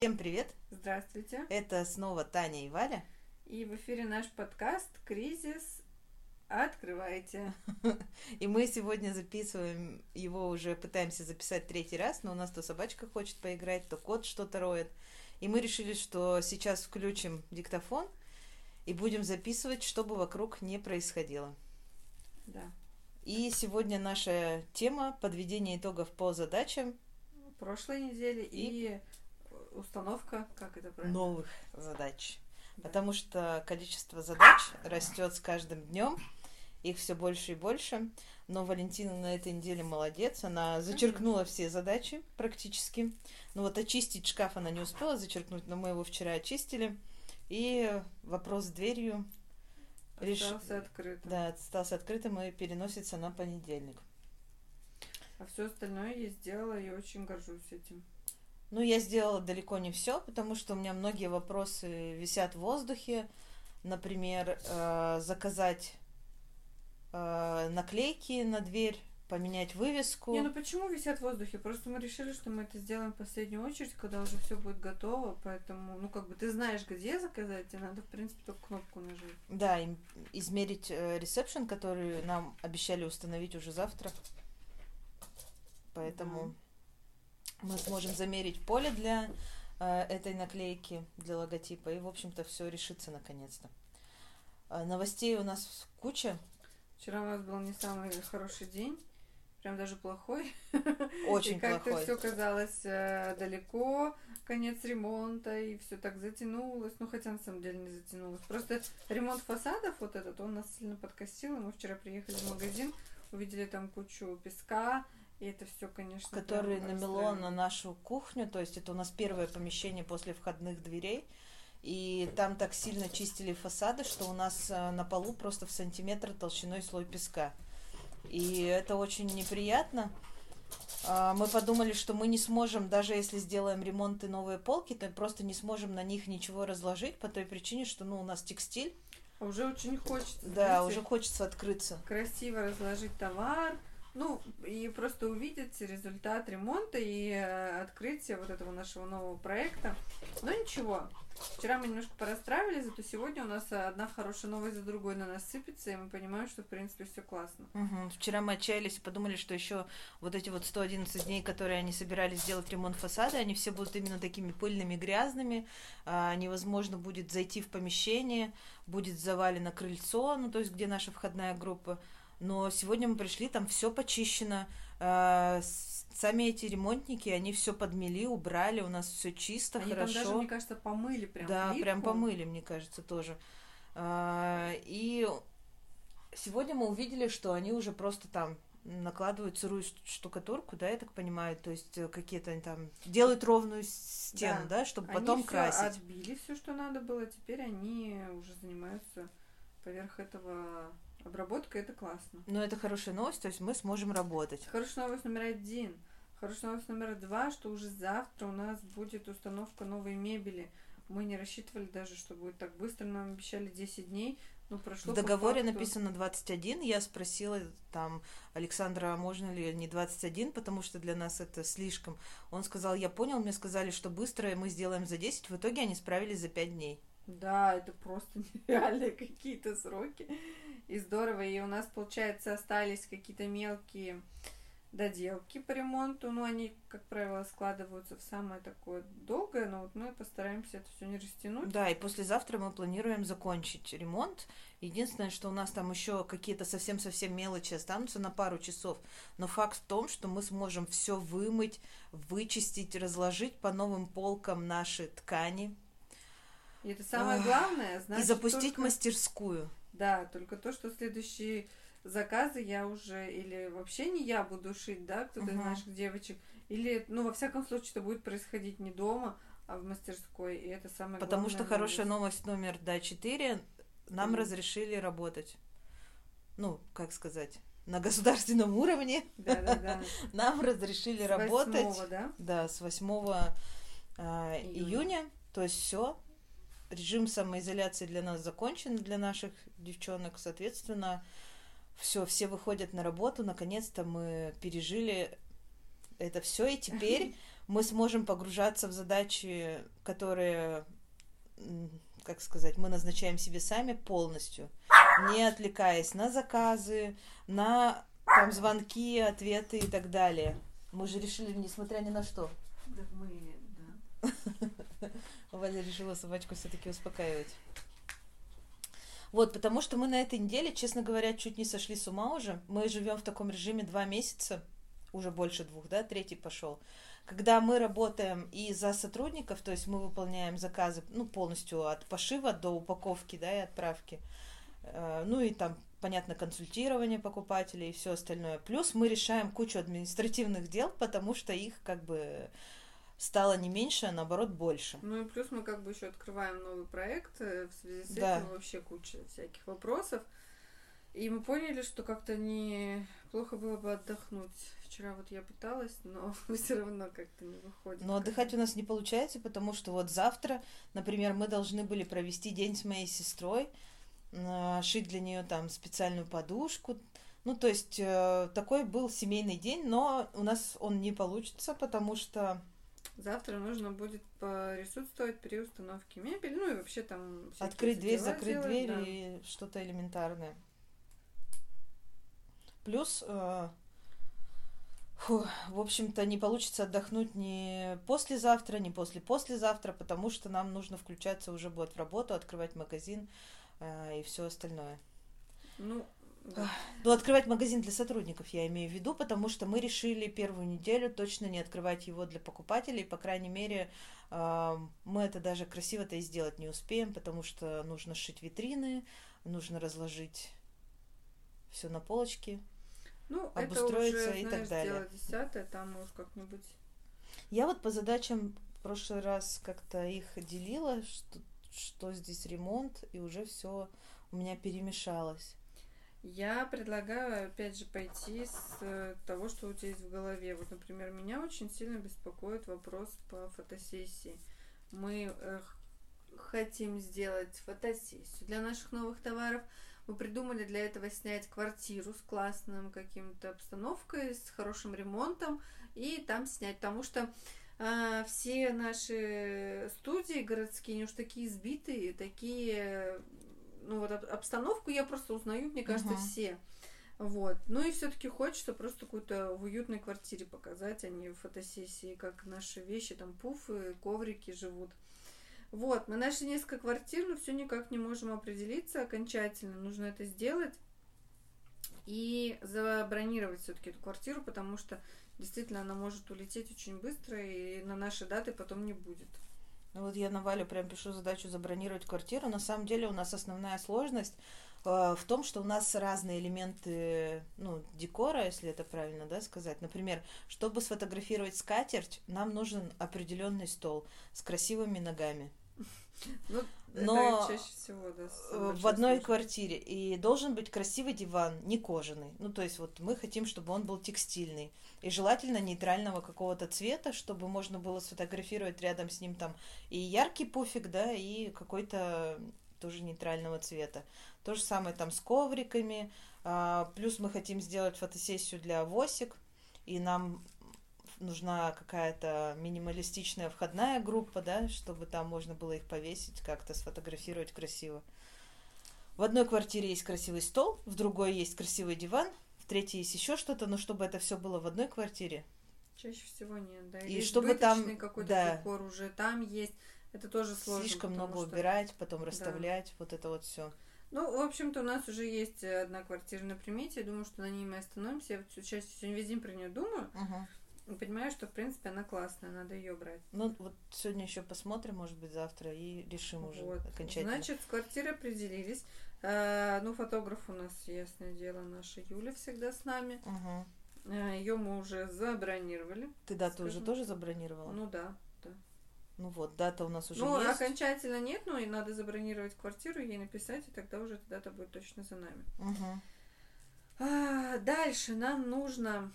Всем привет! Здравствуйте! Это снова Таня и Валя. И в эфире наш подкаст «Кризис. Открывайте». И мы сегодня записываем его уже, пытаемся записать третий раз, но у нас то собачка хочет поиграть, то кот что-то роет. И мы решили, что сейчас включим диктофон и будем записывать, чтобы вокруг не происходило. Да. И сегодня наша тема подведение итогов по задачам прошлой недели и, и установка, как это правильно? Новых задач. Да. Потому что количество задач растет с каждым днем, их все больше и больше. Но Валентина на этой неделе молодец, она зачеркнула все задачи практически. Ну вот очистить шкаф она не успела зачеркнуть, но мы его вчера очистили. И вопрос с дверью остался реш... открытым. Да, остался открытым и переносится на понедельник. А все остальное я сделала и очень горжусь этим. Ну, я сделала далеко не все, потому что у меня многие вопросы висят в воздухе. Например, э, заказать э, наклейки на дверь, поменять вывеску. Не, ну почему висят в воздухе? Просто мы решили, что мы это сделаем в последнюю очередь, когда уже все будет готово, поэтому, ну как бы ты знаешь, где заказать, тебе надо, в принципе, только кнопку нажать. Да, и измерить э, ресепшн, который нам обещали установить уже завтра. Поэтому... Mm-hmm мы сможем замерить поле для э, этой наклейки, для логотипа, и, в общем-то, все решится наконец-то. Э, новостей у нас куча. Вчера у нас был не самый хороший день, прям даже плохой. Очень и как-то плохой. все казалось э, далеко, конец ремонта, и все так затянулось. Ну, хотя на самом деле не затянулось. Просто ремонт фасадов вот этот, он нас сильно подкосил, и мы вчера приехали в магазин, увидели там кучу песка, и это все, конечно, который намело на нашу кухню, то есть это у нас первое помещение после входных дверей. И там так сильно чистили фасады, что у нас э, на полу просто в сантиметр толщиной слой песка. И это очень неприятно. А, мы подумали, что мы не сможем, даже если сделаем ремонт и новые полки, то просто не сможем на них ничего разложить по той причине, что ну, у нас текстиль. Уже очень хочется. Да, знаете, уже хочется открыться. Красиво разложить товар, ну, и просто увидеть результат ремонта и э, открытие вот этого нашего нового проекта. Но ничего. Вчера мы немножко порастраивались, зато сегодня у нас одна хорошая новость за другой на нас сыпется, и мы понимаем, что, в принципе, все классно. Угу. Вчера мы отчаялись и подумали, что еще вот эти вот 111 дней, которые они собирались сделать ремонт фасада, они все будут именно такими пыльными, грязными, а, невозможно будет зайти в помещение, будет завалено крыльцо, ну, то есть где наша входная группа, но сегодня мы пришли, там все почищено. Э, сами эти ремонтники, они все подмели, убрали, у нас все чисто, они хорошо. Там даже, мне кажется, помыли прям. Да, плитку. прям помыли, мне кажется, тоже. Э, и сегодня мы увидели, что они уже просто там накладывают сырую штукатурку, да, я так понимаю, то есть э, какие-то они там делают ровную стену, да, да чтобы они потом красить. отбили все, что надо было, теперь они уже занимаются поверх этого Обработка это классно. Ну, это хорошая новость, то есть мы сможем работать. Хорошая новость номер один. Хорошая новость номер два, что уже завтра у нас будет установка новой мебели. Мы не рассчитывали даже, что будет так быстро. Нам обещали 10 дней. Ну, прошло В договоре по написано 21. Я спросила там Александра, а можно ли не 21, потому что для нас это слишком. Он сказал, я понял, мне сказали, что быстро мы сделаем за 10. В итоге они справились за 5 дней. Да, это просто нереальные какие-то сроки. И здорово. И у нас, получается, остались какие-то мелкие доделки по ремонту. Ну, они, как правило, складываются в самое такое долгое, но вот мы постараемся это все не растянуть. Да, и послезавтра мы планируем закончить ремонт. Единственное, что у нас там еще какие-то совсем-совсем мелочи останутся на пару часов. Но факт в том, что мы сможем все вымыть, вычистить, разложить по новым полкам наши ткани. И это самое главное, значит, И запустить только... мастерскую. Да, только то, что следующие заказы я уже или вообще не я буду шить, да, кто-то uh-huh. из наших девочек, или, ну, во всяком случае, это будет происходить не дома, а в мастерской, и это самое Потому главное. что хорошая новость номер, да, 4, нам mm. разрешили работать. Ну, как сказать, на государственном уровне. Да, да, да. Нам разрешили с работать. 8, да? Да, с 8 э, июня. июня. То есть все, режим самоизоляции для нас закончен, для наших девчонок, соответственно, все, все выходят на работу, наконец-то мы пережили это все, и теперь мы сможем погружаться в задачи, которые, как сказать, мы назначаем себе сами полностью, не отвлекаясь на заказы, на там звонки, ответы и так далее. Мы же решили, несмотря ни на что. Да, мы, да. Валя решила собачку все-таки успокаивать. Вот, потому что мы на этой неделе, честно говоря, чуть не сошли с ума уже. Мы живем в таком режиме два месяца, уже больше двух, да, третий пошел когда мы работаем и за сотрудников, то есть мы выполняем заказы ну, полностью от пошива до упаковки да, и отправки, э, ну и там, понятно, консультирование покупателей и все остальное. Плюс мы решаем кучу административных дел, потому что их как бы стало не меньше, а наоборот больше. Ну и плюс мы как бы еще открываем новый проект, э, в связи с да. этим вообще куча всяких вопросов. И мы поняли, что как-то неплохо было бы отдохнуть Вчера вот я пыталась, но все равно как-то не выходит. Но отдыхать у нас не получается, потому что вот завтра, например, мы должны были провести день с моей сестрой, а, шить для нее там специальную подушку. Ну, то есть э, такой был семейный день, но у нас он не получится, потому что Завтра нужно будет присутствовать при установке мебели, ну и вообще там... Открыть дверь, закрыть делать, дверь да. и что-то элементарное. Плюс э, Фу, в общем-то, не получится отдохнуть ни послезавтра, ни после-послезавтра, потому что нам нужно включаться уже будет в работу, открывать магазин э, и все остальное. Ну. Ну, открывать магазин для сотрудников я имею в виду, потому что мы решили первую неделю точно не открывать его для покупателей. По крайней мере, э, мы это даже красиво-то и сделать не успеем, потому что нужно сшить витрины, нужно разложить все на полочке, ну, обустроиться уже, и знаешь, так далее. Дело десятое, там может как-нибудь. Я вот по задачам в прошлый раз как-то их делила, что, что здесь ремонт, и уже все у меня перемешалось. Я предлагаю, опять же, пойти с э, того, что у тебя есть в голове. Вот, например, меня очень сильно беспокоит вопрос по фотосессии. Мы э, хотим сделать фотосессию для наших новых товаров – мы придумали для этого снять квартиру с классным каким-то обстановкой, с хорошим ремонтом и там снять, потому что э, все наши студии городские, они уж такие избитые, такие, ну вот обстановку я просто узнаю, мне кажется, uh-huh. все. Вот. Ну и все-таки хочется просто какую-то в уютной квартире показать, а не в фотосессии, как наши вещи, там пуфы, коврики живут. Вот, мы нашли несколько квартир, но все никак не можем определиться окончательно. Нужно это сделать и забронировать все-таки эту квартиру, потому что действительно она может улететь очень быстро и на наши даты потом не будет. Ну вот я на Валю прям пишу задачу забронировать квартиру. На самом деле у нас основная сложность э, в том, что у нас разные элементы ну, декора, если это правильно да, сказать. Например, чтобы сфотографировать скатерть, нам нужен определенный стол с красивыми ногами. Ну, но чаще всего, да, в одной случай. квартире. И должен быть красивый диван, не кожаный. Ну, то есть вот мы хотим, чтобы он был текстильный. И желательно нейтрального какого-то цвета, чтобы можно было сфотографировать рядом с ним там и яркий пуфик, да, и какой-то тоже нейтрального цвета. То же самое там с ковриками. А, плюс мы хотим сделать фотосессию для восик, и нам нужна какая-то минималистичная входная группа, да, чтобы там можно было их повесить, как-то сфотографировать красиво. В одной квартире есть красивый стол, в другой есть красивый диван, в третьей есть еще что-то, но чтобы это все было в одной квартире. Чаще всего нет, да. И чтобы там какой-то да, декор уже там есть, это тоже сложно. Слишком много что... убирать, потом расставлять, да. вот это вот все. Ну, в общем-то, у нас уже есть одна квартира на примете. Я думаю, что на ней мы остановимся. Я вот сейчас сегодня весь день про нее думаю. Uh-huh понимаю, что, в принципе, она классная, надо ее брать. Ну, вот сегодня еще посмотрим, может быть, завтра, и решим уже вот. окончательно. Значит, с квартирой определились. А, ну, фотограф у нас, ясное дело, наша Юля всегда с нами. Угу. А, ее мы уже забронировали. Ты дату уже тоже забронировала? Ну да, да. Ну вот, дата у нас уже ну, есть. Ну, окончательно нет, но и надо забронировать квартиру, ей написать, и тогда уже эта дата будет точно за нами. Угу. А, дальше нам нужно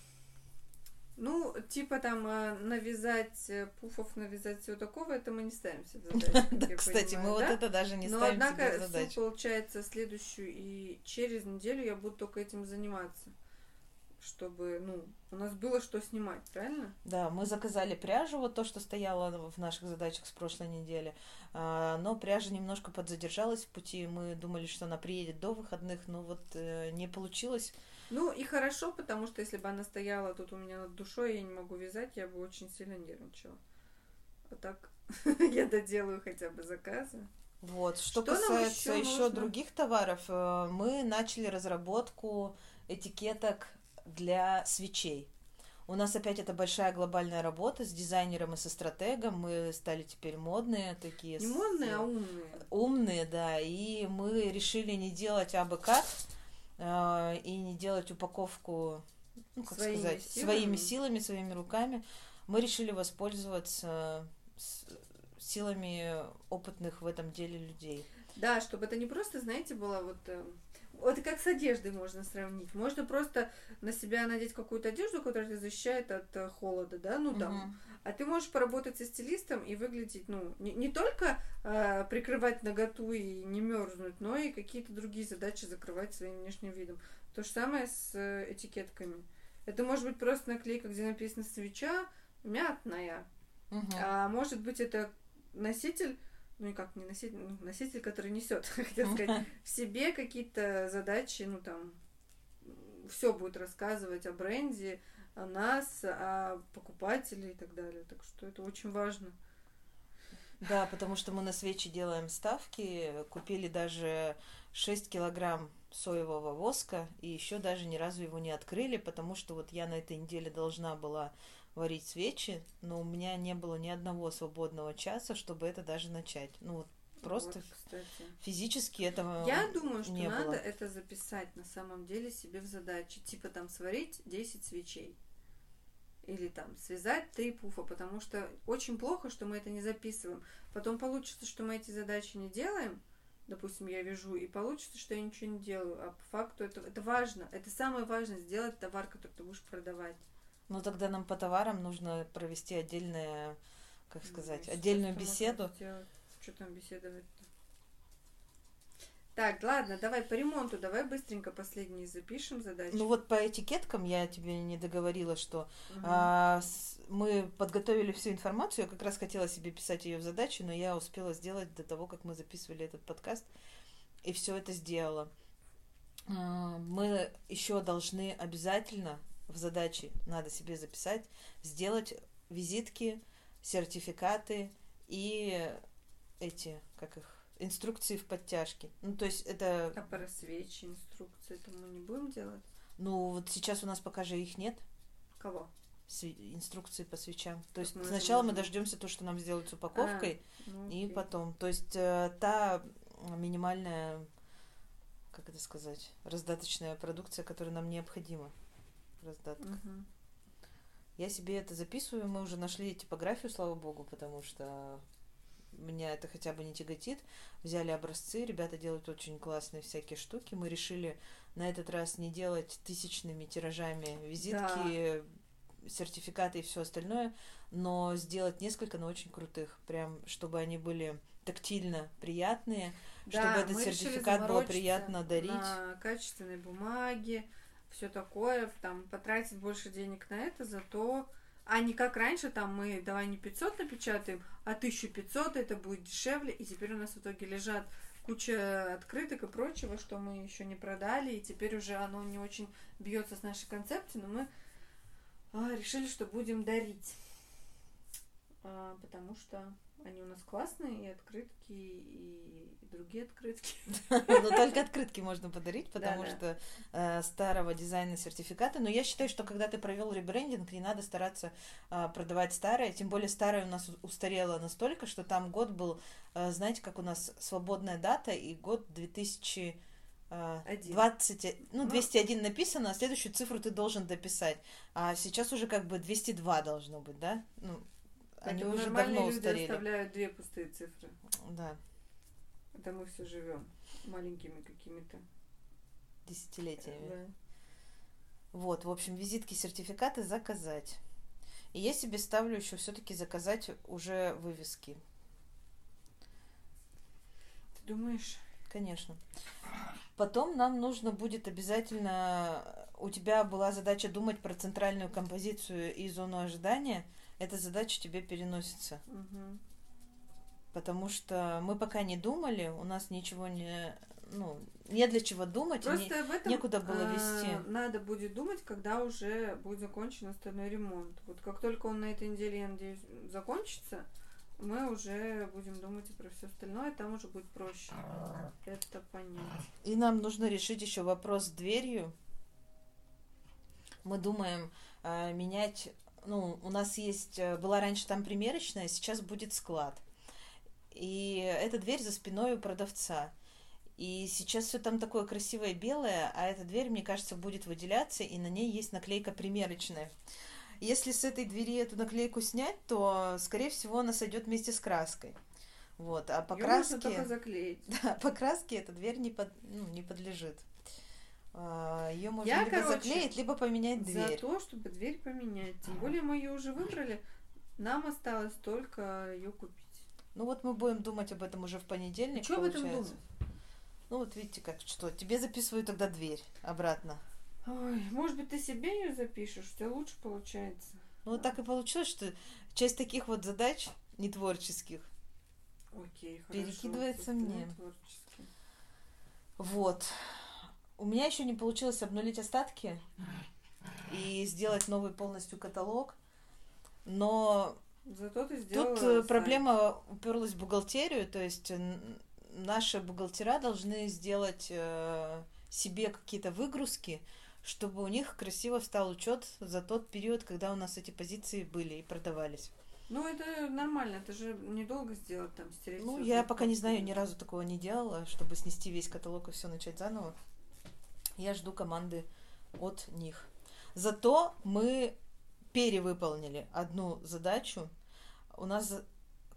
ну, типа там э, навязать э, пуфов, навязать всего такого, это мы не ставим себе задачу. Кстати, мы вот это даже не ставим себе задачу. получается, следующую и через неделю я буду только этим заниматься. чтобы, ну, у нас было что снимать, правильно? Да, мы заказали пряжу, вот то, что стояло в наших задачах с прошлой недели, а, но пряжа немножко подзадержалась в пути, мы думали, что она приедет до выходных, но вот э, не получилось. Ну и хорошо, потому что если бы она стояла тут у меня над душой, я не могу вязать, я бы очень сильно нервничала. А так я доделаю хотя бы заказы. Вот, что, что касается еще, еще других товаров, э, мы начали разработку этикеток для свечей. У нас опять это большая глобальная работа с дизайнером и со стратегом. Мы стали теперь модные такие. Не модные, а умные. Умные, да. И мы решили не делать АБК э, и не делать упаковку, ну, как своими сказать, силами. своими силами, своими руками. Мы решили воспользоваться силами опытных в этом деле людей. Да, чтобы это не просто, знаете, было вот э, это как с одеждой можно сравнить. Можно просто на себя надеть какую-то одежду, которая тебя защищает от э, холода, да, ну там. Угу. А ты можешь поработать со стилистом и выглядеть, ну, не, не только э, прикрывать наготу и не мерзнуть, но и какие-то другие задачи закрывать своим внешним видом. То же самое с э, этикетками. Это может быть просто наклейка, где написано свеча мятная. Угу. А может быть это носитель ну и как не носитель, ну, носитель, который несет, хотел сказать, в себе какие-то задачи, ну там, все будет рассказывать о бренде, о нас, о покупателе и так далее. Так что это очень важно. Да, потому что мы на свечи делаем ставки, купили даже 6 килограмм соевого воска, и еще даже ни разу его не открыли, потому что вот я на этой неделе должна была варить свечи, но у меня не было ни одного свободного часа, чтобы это даже начать. Ну вот просто вот, кстати. физически этого Я думаю, что не надо было. это записать на самом деле себе в задачи. Типа там сварить 10 свечей. Или там связать три пуфа, потому что очень плохо, что мы это не записываем. Потом получится, что мы эти задачи не делаем, допустим, я вяжу, и получится, что я ничего не делаю. А по факту это, это важно. Это самое важное, сделать товар, который ты будешь продавать. Ну тогда нам по товарам нужно провести отдельное, как сказать, ну, отдельную беседу. Что там беседовать? -то? Так, ладно, давай по ремонту, давай быстренько последние запишем задачи. Ну вот по этикеткам я тебе не договорила, что угу. а, с, мы подготовили всю информацию, я как раз хотела себе писать ее в задачу, но я успела сделать до того, как мы записывали этот подкаст, и все это сделала. А, мы еще должны обязательно в задаче надо себе записать, сделать визитки, сертификаты и эти, как их, инструкции в подтяжке. Ну, то есть это... А про свечи, инструкции, это мы не будем делать? Ну, вот сейчас у нас пока же их нет. Кого? инструкции по свечам. То так есть мы сначала мы дождемся то, что нам сделают с упаковкой, а, ну, и потом. То есть э, та минимальная, как это сказать, раздаточная продукция, которая нам необходима раздатка. Угу. Я себе это записываю, мы уже нашли типографию, слава богу, потому что меня это хотя бы не тяготит. Взяли образцы, ребята делают очень классные всякие штуки. Мы решили на этот раз не делать тысячными тиражами визитки, да. сертификаты и все остальное, но сделать несколько, но очень крутых, прям чтобы они были тактильно приятные, да, чтобы этот сертификат было приятно дарить. На качественной бумаге, все такое, там, потратить больше денег на это, зато... А не как раньше, там мы давай не 500 напечатаем, а 1500 это будет дешевле, и теперь у нас в итоге лежат куча открыток и прочего, что мы еще не продали, и теперь уже оно не очень бьется с нашей концепцией, но мы а, решили, что будем дарить. А, потому что они у нас классные, и открытки, и, другие открытки. Но только открытки можно подарить, потому что э, старого дизайна сертификаты. Но я считаю, что когда ты провел ребрендинг, не надо стараться э, продавать старое. Тем более старое у нас устарело настолько, что там год был, э, знаете, как у нас свободная дата, и год 2000 20, ну, 201 ну, написано, а следующую цифру ты должен дописать. А сейчас уже как бы 202 должно быть, да? Ну, они уже давно люди устарели. оставляют две пустые цифры. Да. Это мы все живем маленькими какими-то десятилетиями. Да. Вот, в общем, визитки, сертификаты заказать. И я себе ставлю еще все-таки заказать уже вывески. Ты думаешь? Конечно. Потом нам нужно будет обязательно у тебя была задача думать про центральную композицию и зону ожидания, эта задача тебе переносится. Мгм. Потому что мы пока не думали, у нас ничего не... Ну, не для чего думать. и не- Просто об этом некуда было а, вести. надо будет думать, когда уже будет закончен остальной ремонт. Вот как только он на этой неделе, я надеюсь, закончится, мы уже будем думать и про все остальное, там уже будет проще. Это понять. И нам нужно решить еще вопрос с дверью. Мы думаем э, менять. Ну, у нас есть э, была раньше там примерочная, сейчас будет склад. И эта дверь за спиной у продавца. И сейчас все там такое красивое белое, а эта дверь, мне кажется, будет выделяться, и на ней есть наклейка примерочная. Если с этой двери эту наклейку снять, то, скорее всего, она сойдет вместе с краской. Вот, а покраски... можно только заклеить. Да, покраске эта дверь не, под, ну, не подлежит. Ее можно Я, либо короче, заклеить, либо поменять За дверь. то, чтобы дверь поменять. Тем более мы ее уже выбрали, нам осталось только ее купить. Ну вот мы будем думать об этом уже в понедельник. Что об этом думать? Ну вот видите, как что. Тебе записываю тогда дверь обратно. Ой, может быть, ты себе ее запишешь, у тебя лучше получается. Ну вот так и получилось, что часть таких вот задач не творческих. Окей, хорошо. Перекидывается мне. Вот. У меня еще не получилось обнулить остатки и сделать новый полностью каталог. Но Зато ты сделала Тут э, проблема уперлась в бухгалтерию, то есть наши бухгалтера должны сделать э, себе какие-то выгрузки, чтобы у них красиво встал учет за тот период, когда у нас эти позиции были и продавались. Ну, это нормально, это же недолго сделать, там, стереть. Ну, я пока не знаю, ни разу такого не делала, чтобы снести весь каталог и все начать заново. Я жду команды от них. Зато мы перевыполнили одну задачу. У нас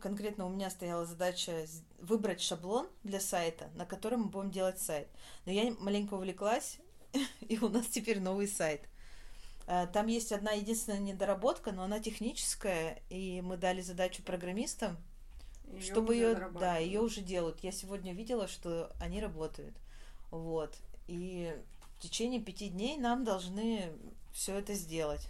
конкретно у меня стояла задача выбрать шаблон для сайта, на котором мы будем делать сайт. Но я маленько увлеклась, и у нас теперь новый сайт. А, Там есть одна единственная недоработка, но она техническая, и мы дали задачу программистам, Её чтобы ее, да, ее уже делают. Я сегодня видела, что они работают. Вот. И в течение пяти дней нам должны все это сделать.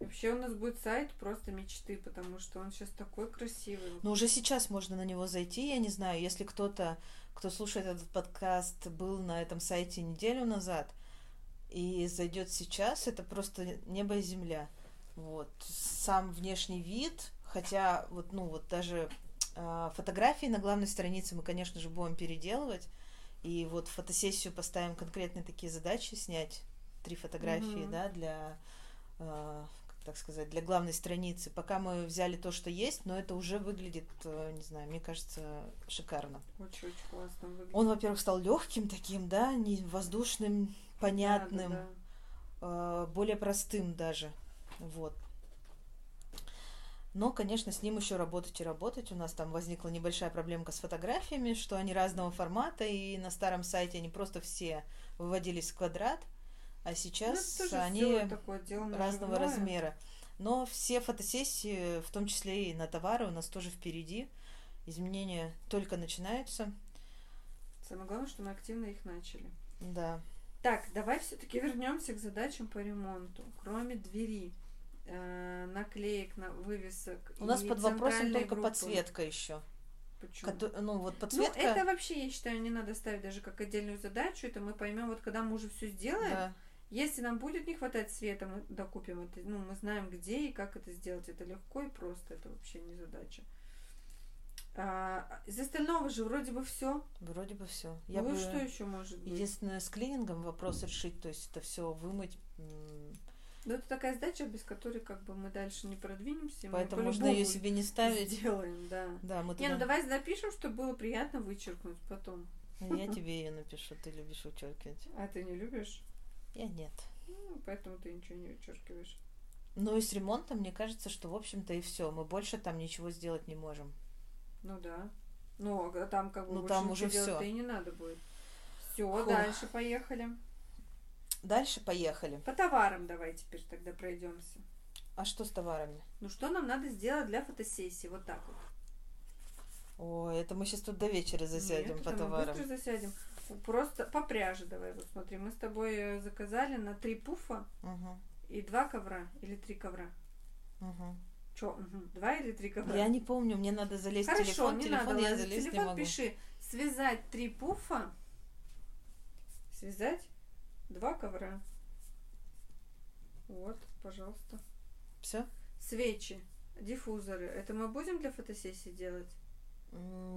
Вообще у нас будет сайт просто мечты, потому что он сейчас такой красивый. Но уже сейчас можно на него зайти, я не знаю, если кто-то, кто слушает этот подкаст, был на этом сайте неделю назад и зайдет сейчас, это просто небо и земля. Вот. Сам внешний вид, хотя вот, ну, вот даже э, фотографии на главной странице мы, конечно же, будем переделывать. И вот в фотосессию поставим конкретные такие задачи, снять три фотографии, Мгм. да, для, э, так сказать, для главной страницы. Пока мы взяли то, что есть, но это уже выглядит, э, не знаю, мне кажется, шикарно. Очень-очень классно выглядит. Он, во-первых, стал легким таким, да, не воздушным, понятным, Да, да, э, более простым даже. Вот. Но, конечно, с ним еще работать и работать. У нас там возникла небольшая проблемка с фотографиями, что они разного формата, и на старом сайте они просто все выводились в квадрат, а Ну, сейчас тоже они такое дело разного размера. Но все фотосессии, в том числе и на товары, у нас тоже впереди. Изменения только начинаются. Самое главное, что мы активно их начали. Да. Так, давай все-таки вернемся к задачам по ремонту. Кроме двери, э, наклеек, на вывесок. У нас под вопросом только группы. подсветка еще. Почему? Ну, вот Ну, подсветка. это вообще, я считаю, не надо ставить даже как отдельную задачу. Это мы поймем, вот когда мы уже все сделаем. да. Если нам будет не хватать света, мы докупим это. Ну, мы знаем, где и как это сделать. Это легко и просто. Это вообще не задача. А, из остального же вроде бы все. Вроде бы все. Я ну, бы что еще может быть? единственное с клинингом вопрос решить, то есть это все вымыть. М, Ну, это такая задача, без которой как бы мы дальше не продвинемся. Поэтому можно ее себе не ставить. Сделаем, да. Да, мы Не, ну туда- давай напишем, чтобы было приятно вычеркнуть потом. Ну, Я тебе ее напишу, ты любишь вычеркивать. А ты не любишь? Я нет. Ну, поэтому ты ничего не вычеркиваешь. Ну и с ремонтом, мне кажется, что в общем-то и все. Мы больше там ничего сделать не можем. Ну да. Ну, а там как бы Ну, больше там ничего уже делать-то и не надо будет. Все, дальше поехали. Дальше поехали. По товарам давай теперь тогда пройдемся. А что с товарами? Ну, что нам надо сделать для фотосессии? Вот так вот. Ой, это мы сейчас тут до вечера засядем Нет, по это мы товарам. быстро засядем. Просто по пряже давай вот смотри. Мы с тобой э, заказали на три пуфа Мгм. и два ковра или три ковра. Мгм. Чё, мгм, два или три ковра? Я не помню, мне надо залезть в Хорошо, телефон. не телефон надо я залезть Телефон не могу. пиши. Связать три пуфа. Связать два ковра. Вот, пожалуйста. Все? Свечи, диффузоры. Это мы будем для фотосессии делать?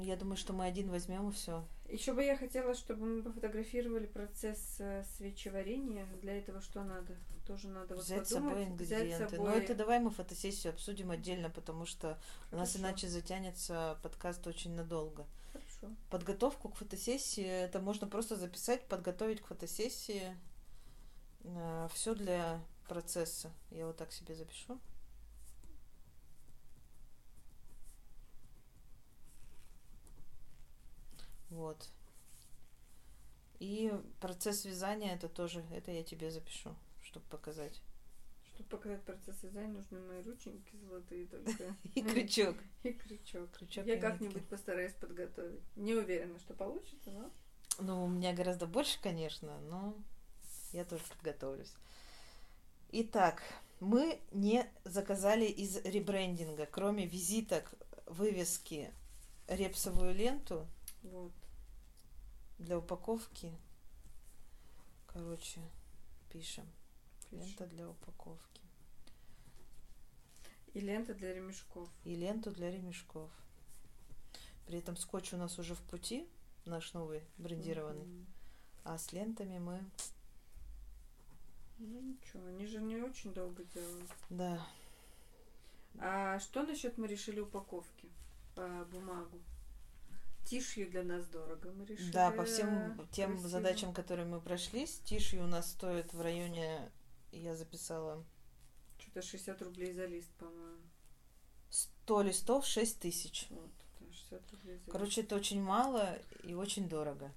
Я думаю, что мы один возьмем и все. Еще бы я хотела, чтобы мы пофотографировали процесс э, свечеварения. Для этого что надо? Тоже надо вот Взять с подумать, собой взять с ингредиенты. собой- Но это давай мы фотосессию обсудим отдельно, потому что у нас Хорошо. иначе затянется подкаст очень надолго. Хорошо. Подготовку к фотосессии, это можно просто записать, подготовить к фотосессии. Все для процесса. Я вот так себе запишу. Вот. И процесс вязания это тоже, это я тебе запишу, чтобы показать. Чтобы показать процесс вязания, нужны мои рученьки золотые только. И крючок. И крючок. Крючок Я как-нибудь постараюсь подготовить. Не уверена, что получится, но... Ну, у меня гораздо больше, конечно, но я тоже подготовлюсь. Итак, мы не заказали из ребрендинга, кроме визиток, вывески, репсовую ленту Вот. для упаковки. Короче, пишем. Лента для упаковки. И лента для ремешков. И ленту для ремешков. При этом скотч у нас уже в пути, наш новый брендированный. Мгм. А с лентами мы, Ну ничего, они же не очень долго делают. да, А что насчет мы решили упаковки по бумагу? Тишью для нас дорого, мы решили. Да, по всем тем красиво. задачам, которые мы прошли, стиши у нас стоит в районе, я записала, Что-то 60 рублей за лист, по-моему. 100 листов 6 тысяч. Вот, да, 60 рублей за Короче, это очень мало и очень дорого.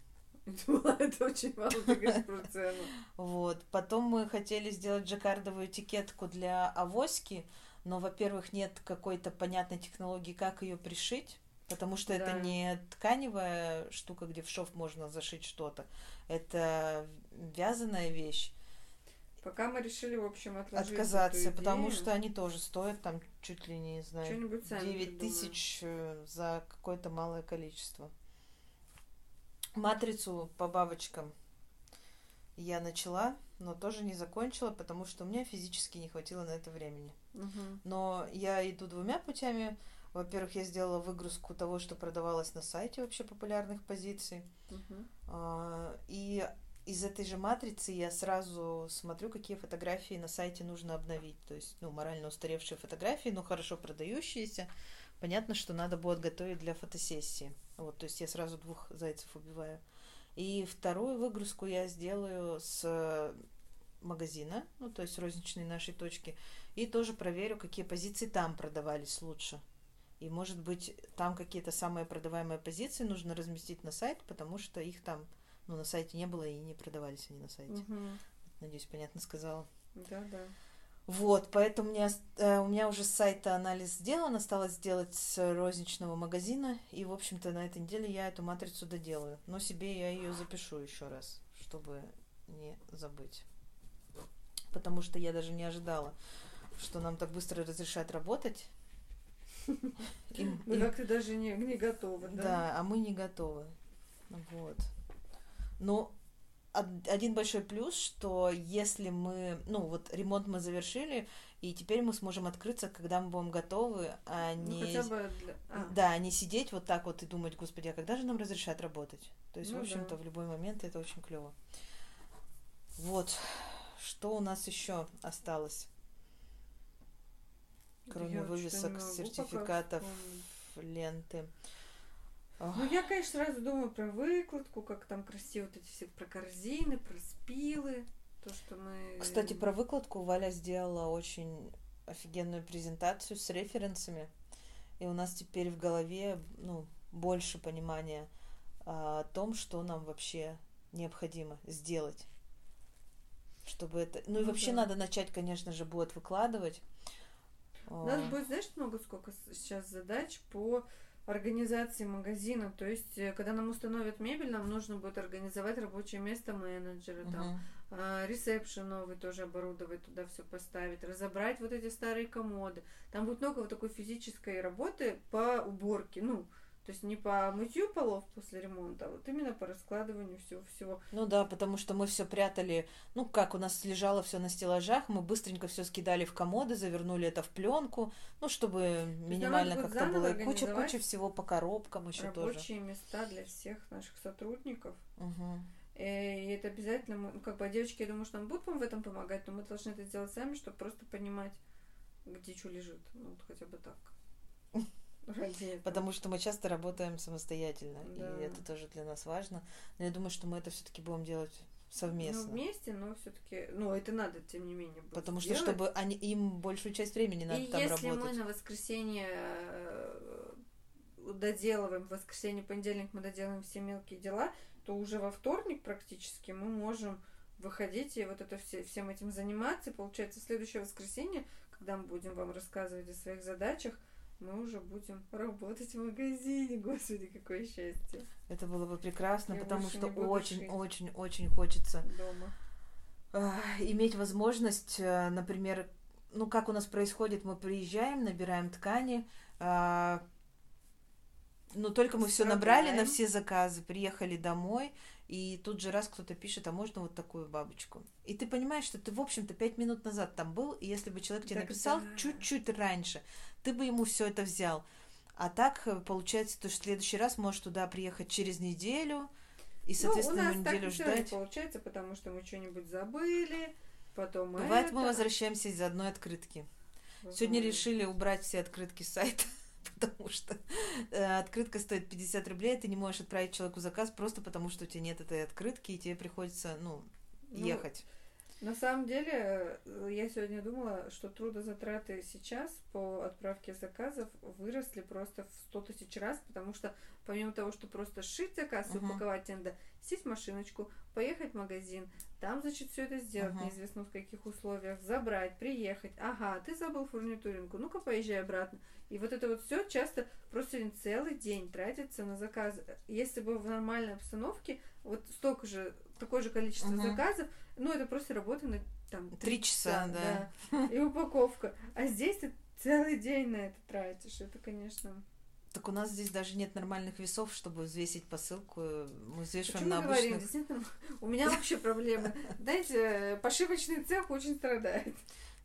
это очень мало, ты говоришь про цену. Вот. Потом мы хотели сделать джаккардовую этикетку для авоськи, но, во-первых, нет какой-то понятной технологии, как ее пришить. Потому что это Да. не тканевая штука, где в шов можно зашить что-то. Это вязаная вещь. Пока мы решили, в общем, отложить отказаться, эту потому идею. что они тоже стоят там чуть ли не, знаю, Что-нибудь сами 9 придумаем. тысяч э, за какое-то малое количество. Матрицу по бабочкам я начала, но тоже не закончила, потому что у меня физически не хватило на это времени. Мгм. Но я иду двумя путями. Во-первых, я сделала выгрузку того, что продавалось на сайте вообще популярных позиций. А, И из этой же матрицы я сразу смотрю, какие фотографии на сайте нужно обновить. То есть, ну, морально устаревшие фотографии, но хорошо продающиеся. Понятно, что надо будет готовить для фотосессии. Вот, то есть я сразу двух зайцев убиваю. И вторую выгрузку я сделаю с магазина, ну, то есть розничной нашей точки, и тоже проверю, какие позиции там продавались лучше. И, может быть, там какие-то самые продаваемые позиции нужно разместить на сайт, потому что их там, ну, на сайте не было и не продавались они на сайте. Мгм. Надеюсь, понятно сказала. Да, да. Вот, поэтому у меня, э, у меня уже с сайта анализ сделан, осталось сделать с розничного магазина, и, в общем-то, на этой неделе я эту матрицу доделаю. Но себе я ее запишу еще раз, чтобы не забыть. Потому что я даже не ожидала, что нам так быстро разрешат работать. Мы и- как-то даже не, готовы, да? да, а мы не готовы. Вот. Но од- один большой плюс, что если мы, ну вот ремонт мы завершили, и теперь мы сможем открыться, когда мы будем готовы, а Ну, не, бы для... а, да, не сидеть вот так вот и думать, господи, а когда же нам разрешат работать? То есть, Ну в общем-то, да. в любой момент это очень клево. Вот. Что у нас еще осталось? Кроме я вывесок, сертификатов, ленты. Ну, я, конечно, сразу думаю про выкладку, как там красиво вот эти все про корзины, про спилы, то, что мы... Кстати, про выкладку Валя сделала очень офигенную презентацию с референсами. И у нас теперь в голове ну, больше понимания а, о том, что нам вообще необходимо сделать. Чтобы это. Ну и Ну вообще да. надо начать, конечно же, будет выкладывать. У нас будет, знаешь, много сколько сейчас задач по организации магазина. То есть, э, когда нам установят мебель, нам нужно будет организовать рабочее место менеджера, там, Мгм. ресепшн новый тоже оборудовать, туда все поставить, разобрать вот эти старые комоды. Там будет много вот такой физической работы по уборке. Ну, то есть не по мытью полов после ремонта, а вот именно по раскладыванию всего-всего. Ну да, потому что мы все прятали, ну как у нас лежало все на стеллажах, мы быстренько все скидали в комоды, завернули это в пленку, ну чтобы минимально как-то было. И куча-куча организовать всего по коробкам еще тоже. Рабочие места для всех наших сотрудников. Э, И это обязательно, мы- ну, как бы, девочки, я думаю, что нам будут в этом помогать, но мы должны это сделать сами, чтобы просто понимать, где что лежит. Ну, вот хотя бы так. Потому что мы часто работаем самостоятельно, Да. и это тоже для нас важно. Но я думаю, что мы это все-таки будем делать Ну, совместно. вместе, но все-таки, ну, это надо, тем не менее, будет Потому что сделать. чтобы они, им большую часть времени надо И там если работать. мы на воскресенье э, доделываем, в воскресенье, понедельник мы доделаем все мелкие дела, то уже во вторник практически мы можем выходить и вот это все, всем этим заниматься. И получается, следующее воскресенье, когда мы будем вам рассказывать о своих задачах, мы уже будем работать в магазине. Господи, какое счастье. Это было бы прекрасно, Я потому что не буду очень, шить. очень, очень хочется Дома. а, иметь возможность, э, например, ну как у нас происходит, мы приезжаем, набираем ткани, а, ну только мы все набрали на все заказы, приехали домой, и тут же раз кто-то пишет, а можно вот такую бабочку. И ты понимаешь, что ты, в общем-то, пять минут назад там был, и если бы человек тебе Так написал да. чуть-чуть раньше, ты бы ему все это взял. А так э, получается, то, что в следующий раз можешь туда приехать через неделю, и, соответственно, ну, у нас так неделю равно ждать. получается, потому что мы что-нибудь забыли, потом Бывает, мы это. возвращаемся из-за одной открытки. Сегодня решили убрать все открытки с сайта, потому что э, открытка стоит 50 рублей, ты не можешь отправить человеку заказ просто потому, что у тебя нет этой открытки, и тебе приходится, ну, Ну, ехать. На самом деле, э, я сегодня думала, что трудозатраты сейчас по отправке заказов выросли просто в 100 тысяч раз, потому что помимо того, что просто сшить заказ и Мгм. упаковать, тебе надо сесть в машиночку, поехать в магазин, там, значит, все это сделать, Мгм. неизвестно в каких условиях, забрать, приехать. Ага, ты забыл фурнитуринку, ну-ка поезжай обратно. И вот это вот все часто просто целый день тратится на заказ. Если бы в нормальной обстановке вот столько же, такое же количество Мгм. заказов, ну это просто работа на там Три часа, да. да, и упаковка. А здесь ты целый день на это тратишь. Это, конечно. Так у нас здесь даже нет нормальных весов, чтобы взвесить посылку. Мы взвешиваем Почему на мы говорим? обычных. Действительно, у меня вообще проблемы. Знаете, пошивочный цех очень страдает.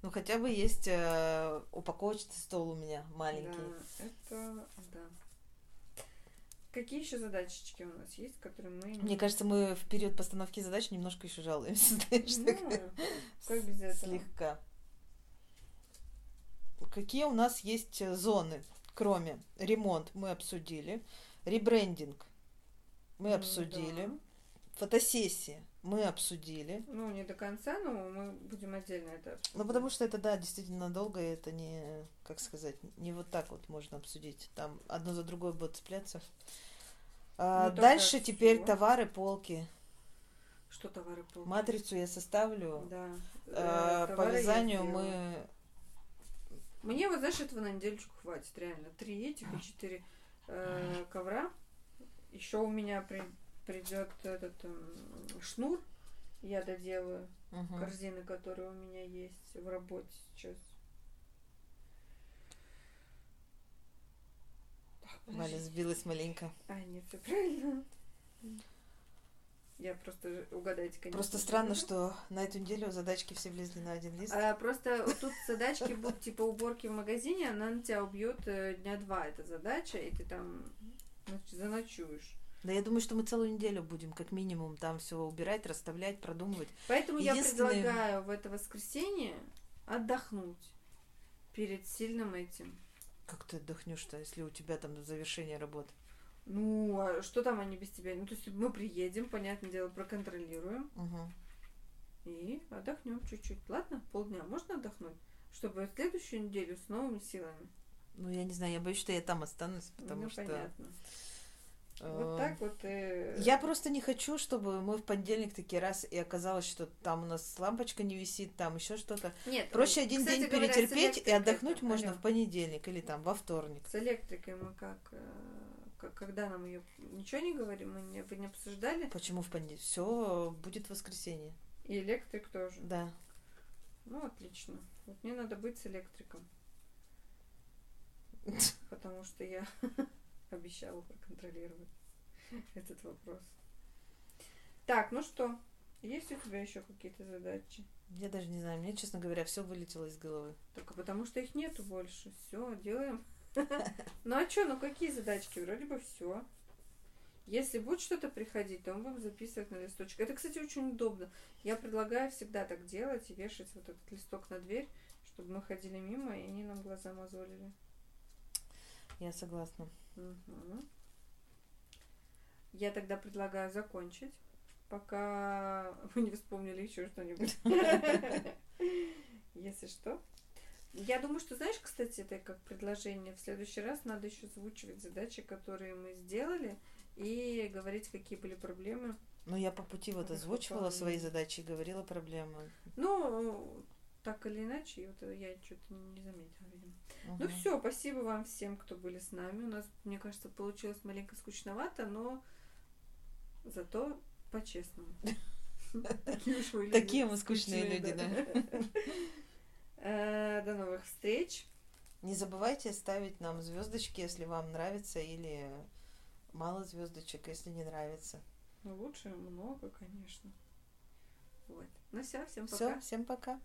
Ну, хотя бы есть э, упаковочный стол у меня маленький. Да, это да. Какие еще задачечки у нас есть, которые мы... Мне кажется, мы в период постановки задач немножко еще жалуемся, знаешь, так Ну, как без этого? слегка. Какие у нас есть э, зоны, кроме ремонт мы обсудили, ребрендинг мы Ну, обсудили, да. Фотосессия мы обсудили. Ну, не до конца, но мы будем отдельно это обсуждать. Ну, потому что это, да, действительно долго, и это не, как сказать, не вот так вот можно обсудить. Там одно за другое будет цепляться. А, Ну, дальше теперь товары, полки. Что товары полки? Матрицу я составлю. Да. А, Э, по вязанию мы... Мне вот, знаешь, этого на недельку хватит, реально. Три этих и четыре э, ковра. Еще у меня при- придет этот эм, шнур. Я доделаю Мгм. корзины, которые у меня есть в работе сейчас. Валя сбилась маленько. А, нет, все правильно. Я просто угадайте, конечно. Просто странно, что на эту неделю задачки все влезли на один лист. А, просто тут задачки будут типа уборки в магазине, она на тебя убьет э, дня два, эта задача, и ты там нач- заночуешь. Да я думаю, что мы целую неделю будем как минимум там все убирать, расставлять, продумывать. Поэтому я Единственное- предлагаю в это воскресенье отдохнуть перед сильным этим. Как ты отдохнешь-то, если у тебя там завершение работы? Ну, а что там они без тебя? Ну, то есть мы приедем, понятное дело, проконтролируем Мгм. и отдохнем чуть-чуть. Ладно? Полдня можно отдохнуть? Чтобы следующую неделю с новыми силами. Ну, я не знаю, я боюсь, что я там останусь, потому ну, что... понятно. Э, Вот так так вот... э, Я просто не хочу, чтобы мы в понедельник такие раз и оказалось, что там у нас лампочка не висит, там еще что-то. Нет, Проще один кстати день говоря, перетерпеть и отдохнуть это- можно алло. в понедельник или там во вторник. С электрикой мы как... э, Когда нам ее... Ничего не говорим? Мы не, не обсуждали? Почему в понедельник? Все будет в воскресенье. И электрик тоже. Да. Ну, отлично. Вот мне надо быть с электриком. Потому что я обещала проконтролировать этот вопрос. Так, ну что? Есть у тебя еще какие-то задачи? Я даже не знаю, мне, честно говоря, все вылетело из головы. Только потому что их нету больше. Все, делаем. Ну а что, ну какие задачки? Вроде бы все. Если будет что-то приходить, то мы будем записывать на листочек. Это, кстати, очень удобно. Я предлагаю всегда так делать и вешать вот этот листок на дверь, чтобы мы ходили мимо, и они нам глаза мозолили. Я согласна. Мгм. Я тогда предлагаю закончить, пока вы не вспомнили еще что-нибудь. Если что. Я думаю, что, знаешь, кстати, это как предложение. В следующий раз надо еще озвучивать задачи, которые мы сделали, и говорить, какие были проблемы. Ну, я по пути вот озвучивала свои задачи и говорила проблемы. Ну, так или иначе, вот я что-то не заметила, видимо. Ну Мгм. все, спасибо вам всем, кто были с нами. У нас, мне кажется, получилось маленько скучновато, но зато по-честному. Такие мы скучные люди, Э, До новых встреч. Не забывайте ставить нам звездочки, если вам нравится, или мало звездочек, если не нравится. Ну, лучше много, конечно. Вот. Ну все, всем Все, пока. всем пока.